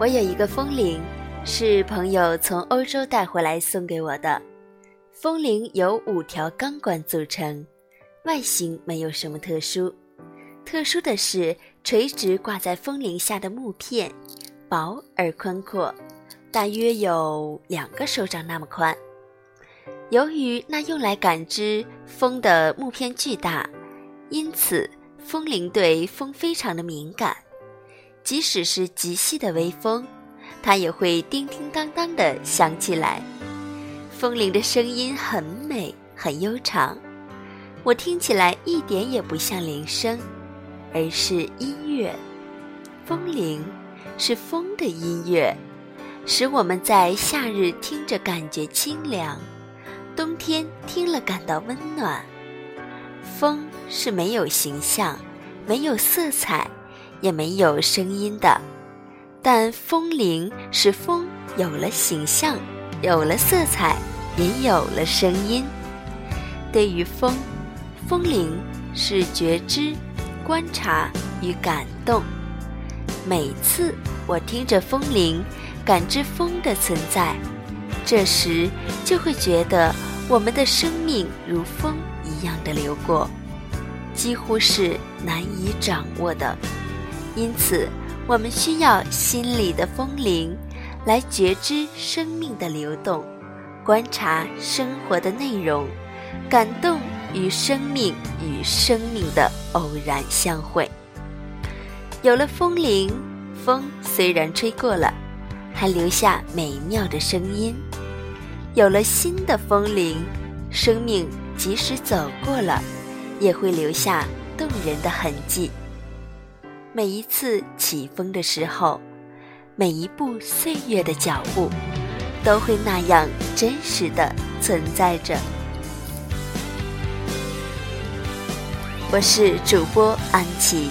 我有一个风铃，是朋友从欧洲带回来送给我的。风铃由五条钢管组成，外形没有什么特殊，特殊的是垂直挂在风铃下的木片，薄而宽阔，大约有两个手掌那么宽。由于那用来感知风的木片巨大，因此风铃对风非常的敏感。即使是极细的微风，它也会叮叮当当地响起来。风铃的声音很美，很悠长，我听起来一点也不像铃声，而是音乐。风铃是风的音乐，使我们在夏日听着感觉清凉，冬天听了感到温暖。风是没有形象，没有色彩。也没有声音的，但风铃使风有了形象，有了色彩，也有了声音。对于风，风铃是觉知、观察与感动。每次我听着风铃，感知风的存在，这时就会觉得我们的生命如风一样的流过，几乎是难以掌握的。因此，我们需要心里的风铃，来觉知生命的流动，观察生活的内容，感动与生命与生命的偶然相会。有了风铃，风虽然吹过了，还留下美妙的声音；有了新的风铃，生命即使走过了，也会留下动人的痕迹。每一次起风的时候，每一步岁月的脚步，都会那样真实的存在着。我是主播安琪。